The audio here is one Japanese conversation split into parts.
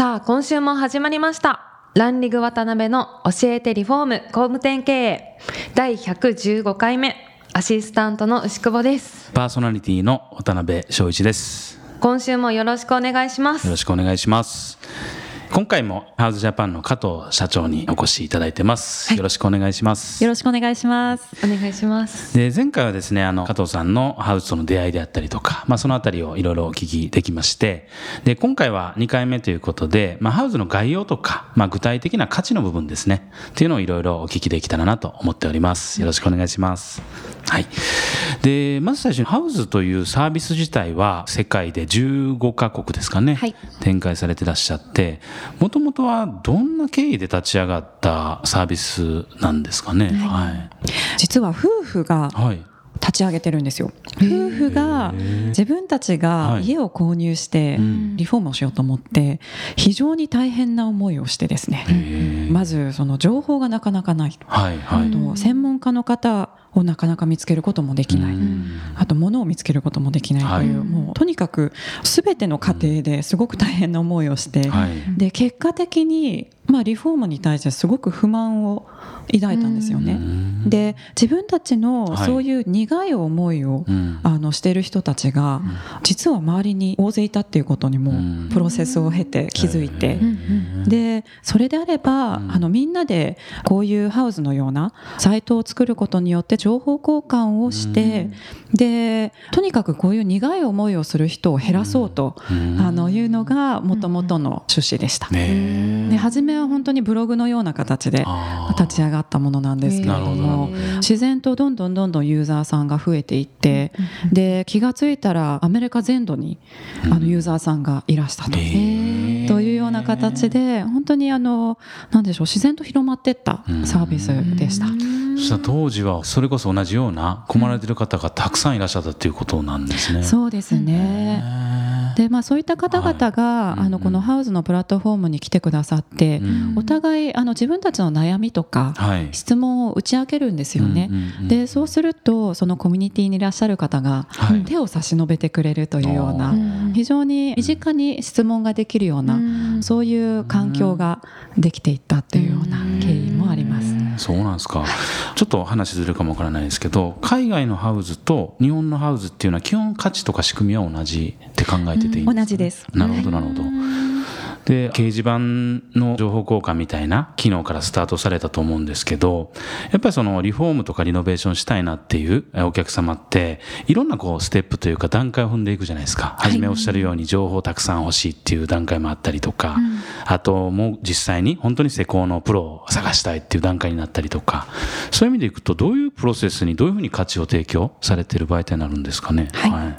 さあ今週も始まりました。ランリグ渡辺の教えてリフォーム工務店経営。第115回目アシスタントの牛久保です。パーソナリティの渡辺翔一です。今週もよろしくお願いします。よろしくお願いします今回もハウスジャパンの加藤社長にお越しいただいてます、はい、よろしくお願いします。よろしくお願いします。お願いします。で前回はですねあの加藤さんのハウスとの出会いであったりとかまあそのあたりをいろいろお聞きできましてで今回は2回目ということでまあハウスの概要とかまあ具体的な価値の部分ですねっていうのをいろいろお聞きできたらなと思っております。よろしくお願いしますはい。でまず最初にハウスというサービス自体は世界で15カ国ですかね、はい、展開されてらっしゃってもともとはどんな経緯で立ち上がったサービスなんですかね。はい、実は夫婦が、立ち上げてるんですよ。夫婦が自分たちが家を購入してリフォームをしようと思って非常に大変な思いをしてですね。まずその情報がなかなかない、はいはい、と専門家の方をなかなか見つけることもできない、あと物を見つけることもできないという、はい、もうとにかく全ての過程ですごく大変な思いをして、はい、で結果的に、まあ、リフォームに対してすごく不満を抱いたんですよね。で自分たちのそういう苦い思いを、あのしている人たちが、実は周りに大勢いたっていうことにもプロセスを経て気づいて、でそれであれば、あのみんなでこういうハウスのようなサイトを作ることによって情報交換をして、でとにかくこういう苦い思いをする人を減らそうと、あのいうのがもともとの趣旨でした。で初めは本当にブログのような形で立ち上がったものなんですけれども自然とどんどんどんどんユーザーさんが増えていってで気が付いたらアメリカ全土にあのユーザーさんがいらしたと。というような形で本当にあのなんでしょう自然と広まっていったサービスでした。そした当時はそれこそ同じような困られてる方がたくさんいらっしゃったということなんですね。そうですね。でまあそういった方々が、はい、あのこのハウスのプラットフォームに来てくださって、うん、お互いあの自分たちの悩みとか、はい、質問を打ち明けるんですよね。うんうんうん、でそうするとそのコミュニティにいらっしゃる方が手を差し伸べてくれるというような、はい、非常に身近に質問ができるような、うん、そういう環境ができていったというような経緯もあります。そうなんですか。ちょっと話ずれるかもわからないですけど、海外のハウスと日本のハウスっていうのは基本価値とか仕組みは同じって考えてていいんですか、同じです。なるほどなるほど。で掲示板の情報交換みたいな機能からスタートされたと思うんですけどやっぱりそのリフォームとかリノベーションしたいなっていうお客様っていろんなこうステップというか段階を踏んでいくじゃないですか、はい、初めおっしゃるように情報たくさん欲しいっていう段階もあったりとか、うん、あともう実際に本当に施工のプロを探したいっていう段階になったりとかそういう意味でいくとどういうプロセスにどういうふうに価値を提供されている場合ってなるんですかね、はい、はい、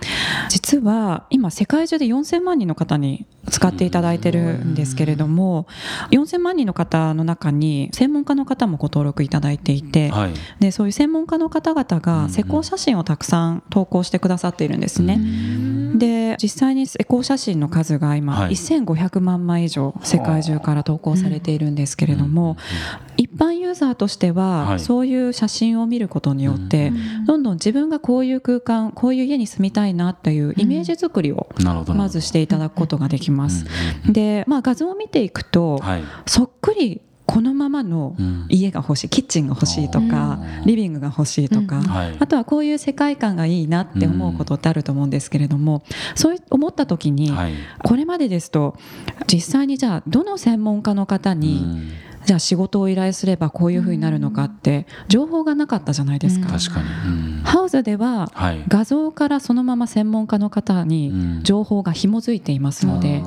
実は今世界中で4000万人の方に使っていただいてるんですけれども4000万人の方の中に専門家の方もご登録いただいていて、はい、でそういう専門家の方々が施工写真をたくさん投稿してくださっているんですね。で実際に施工写真の数が今1500万枚以上世界中から投稿されているんですけれども一般ユーザーとしてはそういう写真を見ることによってどんどん自分がこういう空間こういう家に住みたいなというイメージ作りをまずしていただくことができます。で、まあ、画像を見ていくと、はい、そっくりこのままの家が欲しい、キッチンが欲しいとかリビングが欲しいとか、あとはこういう世界観がいいなって思うことってあると思うんですけれども、そう思った時に、これまでですと実際にじゃあどの専門家の方に、じゃあ仕事を依頼すればこういうふうになるのかって情報がなかったじゃないですか。確かに、ハウスでは画像からそのまま専門家の方に情報が紐づいていますので、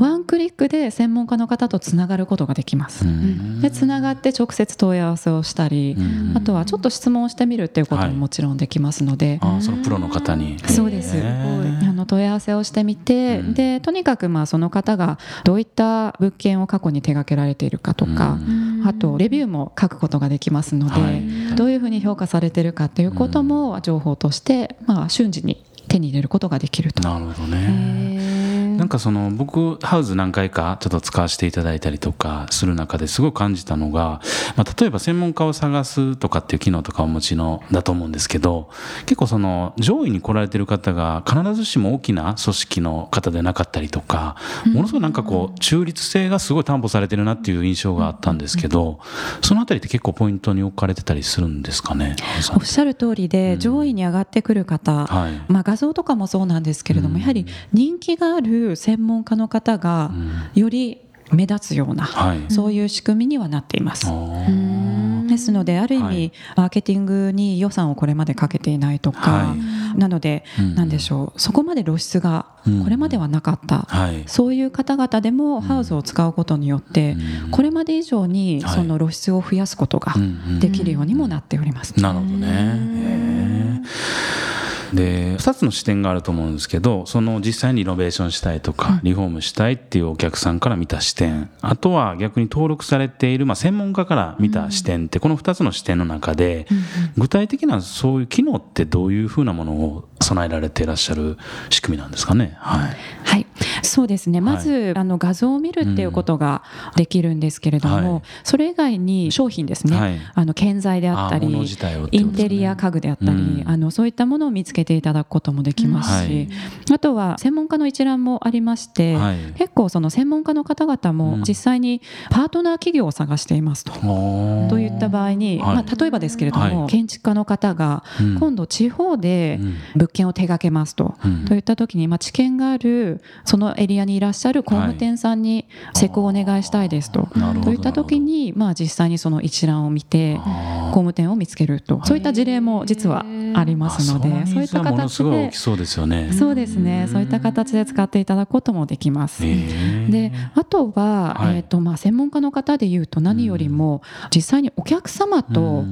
ワンクリックで専門家の方とつながることができます。でつながって直接問い合わせをしたり、あとはちょっと質問をしてみるっていうことももちろんできますので、あそのプロの方に。そうです。あの問い合わせをしてみて、うん、でとにかくまあその方がどういった物件を過去に手掛けられているかとか、あとレビューも書くことができますので、はい、どういうふうに評価されているかということも情報として、まあ、瞬時に手に入れることができると。なるほどねなんかその僕ハウス何回かちょっと使わせていただいたりとかする中ですごい感じたのが、まあ、例えば専門家を探すとかっていう機能とかお持ちのだと思うんですけど結構その上位に来られてる方が必ずしも大きな組織の方でなかったりとかものすごいなんかこう中立性がすごい担保されてるなっていう印象があったんですけどそのあたりって結構ポイントに置かれてたりするんですかねおっしゃる通りで、上位に上がってくる方、はい、まあ、画像とかもそうなんですけれども、やはり人気がある専門家の方がより目立つような、はい、そういう仕組みにはなっています。ですのである意味、はい、マーケティングに予算をこれまでかけていないとか、はい、なので、うん、でしょう。そこまで露出がこれまではなかった、うん、そういう方々でもハウスを使うことによって、うん、これまで以上にその露出を増やすことができるようにもなっております。なるほどねで2つの視点があると思うんですけどその実際にリノベーションしたいとかリフォームしたいっていうお客さんから見た視点。あとは逆に登録されている、まあ、専門家から見た視点ってこの2つの視点の中で具体的なそういう機能ってどういうふうなものを備えられていらっしゃる仕組みなんですかね？はい、はい、そうですね。まず、はい、あの画像を見るっていうことができるんですけれども、はい、それ以外に商品ですね、はい、あの建材であったり、ね、インテリア家具であったり、うん、あのそういったものを見つけていただくこともできますし、あとは専門家の一覧もありまして、結構その専門家の方々も実際にパートナー企業を探していますと。うん、といった場合に、まあ、例えばですけれども、建築家の方が今度地方で物件を手掛けますと、といった時に、まあ、知見があるそのエリアにいらっしゃる工務店さんに施工をお願いしたいですと、といった時に、まあ、実際にその一覧を見て工務店を見つけると。そういった事例も実はありますのでそういった形でそうですよね。そうですね。そういった形で使っていただくこともできます。であとは、えーとまあ、専門家の方でいうと何よりも実際にお客様と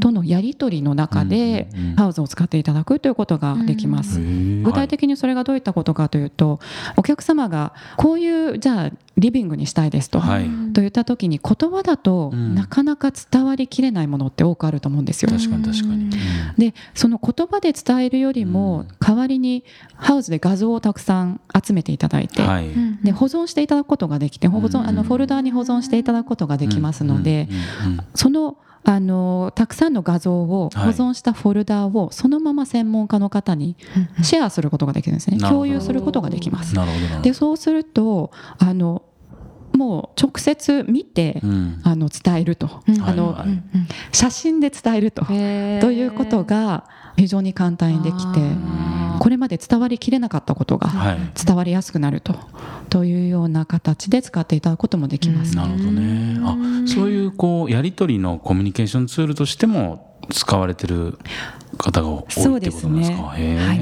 とのやり取りの中でハウスを使っていただくということができます。具体的にそれがどういったことかというとお客様がこういうじゃあリビングにしたいですと、はい、といった時に言葉だとなかなか伝わりきれないものって多くあると思うんですよ。確かに確かに。でその言葉で伝えるよりも代わりにハウスで画像をたくさん集めていただいて、はい、で保存していただくことができて保存あのフォルダーに保存していただくことができますので、そのあのたくさんの画像を保存したフォルダーをそのまま専門家の方にシェアすることができるんですね、共有することができます。でそうするとあのもう直接見て、うん、あの伝えると、うん、あの、はい。はい、写真で伝えると。ということが非常に簡単にできてこれまで伝わりきれなかったことが伝わりやすくなると、はい、というような形で使っていただくこともできます。なるほどね。あそういうこうやり取りのコミュニケーションツールとしても使われてる方が多いってことですか？ね、はい、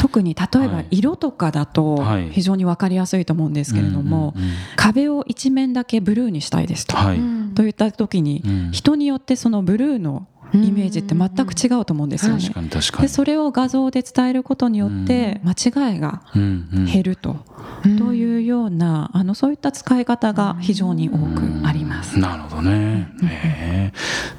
特に例えば色とかだと非常に分かりやすいと思うんですけれども、壁を一面だけブルーにしたいですと、はい、といった時に、人によってそのブルーのイメージって全く違うと思うんですよね。でそれを画像で伝えることによって間違いが減ると,、というようなあのそういった使い方が非常に多くあります。なるほどね。へ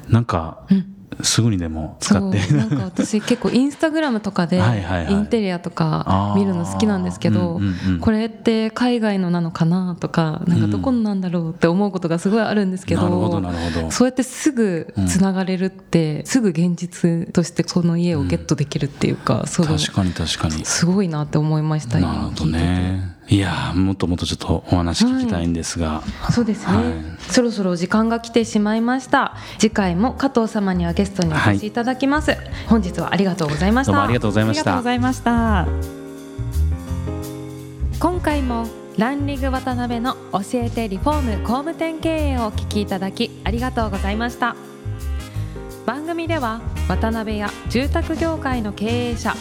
なんか、うんすぐにでも使って。なんか私結構インスタグラムとかでインテリアとか見るの好きなんですけどこれって海外のなのかなとかなんかどこのなんだろうって思うことがすごいあるんですけどそうやってすぐつながれるってすぐ現実としてその家をゲットできるっていうか確かに確かに。すごいなって思いましたなるほどねいやもっともっとちょっとお話聞きたいんですが、はい、そうですね、はい、そろそろ時間が来てしまいました。次回も加藤様にはゲストにお越しいただきます、はい、本日はありがとうございました。どうもありがとうございました。ありがとうございました。今回もランリング渡辺の教えてリフォーム工務店経営をお聞きいただきありがとうございました。番組では渡辺や住宅業界の経営者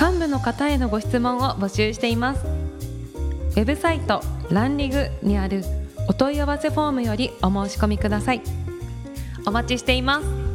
幹部の方へのご質問を募集していますウェブサイトランリグにあるお問い合わせフォームよりお申し込みください。お待ちしています。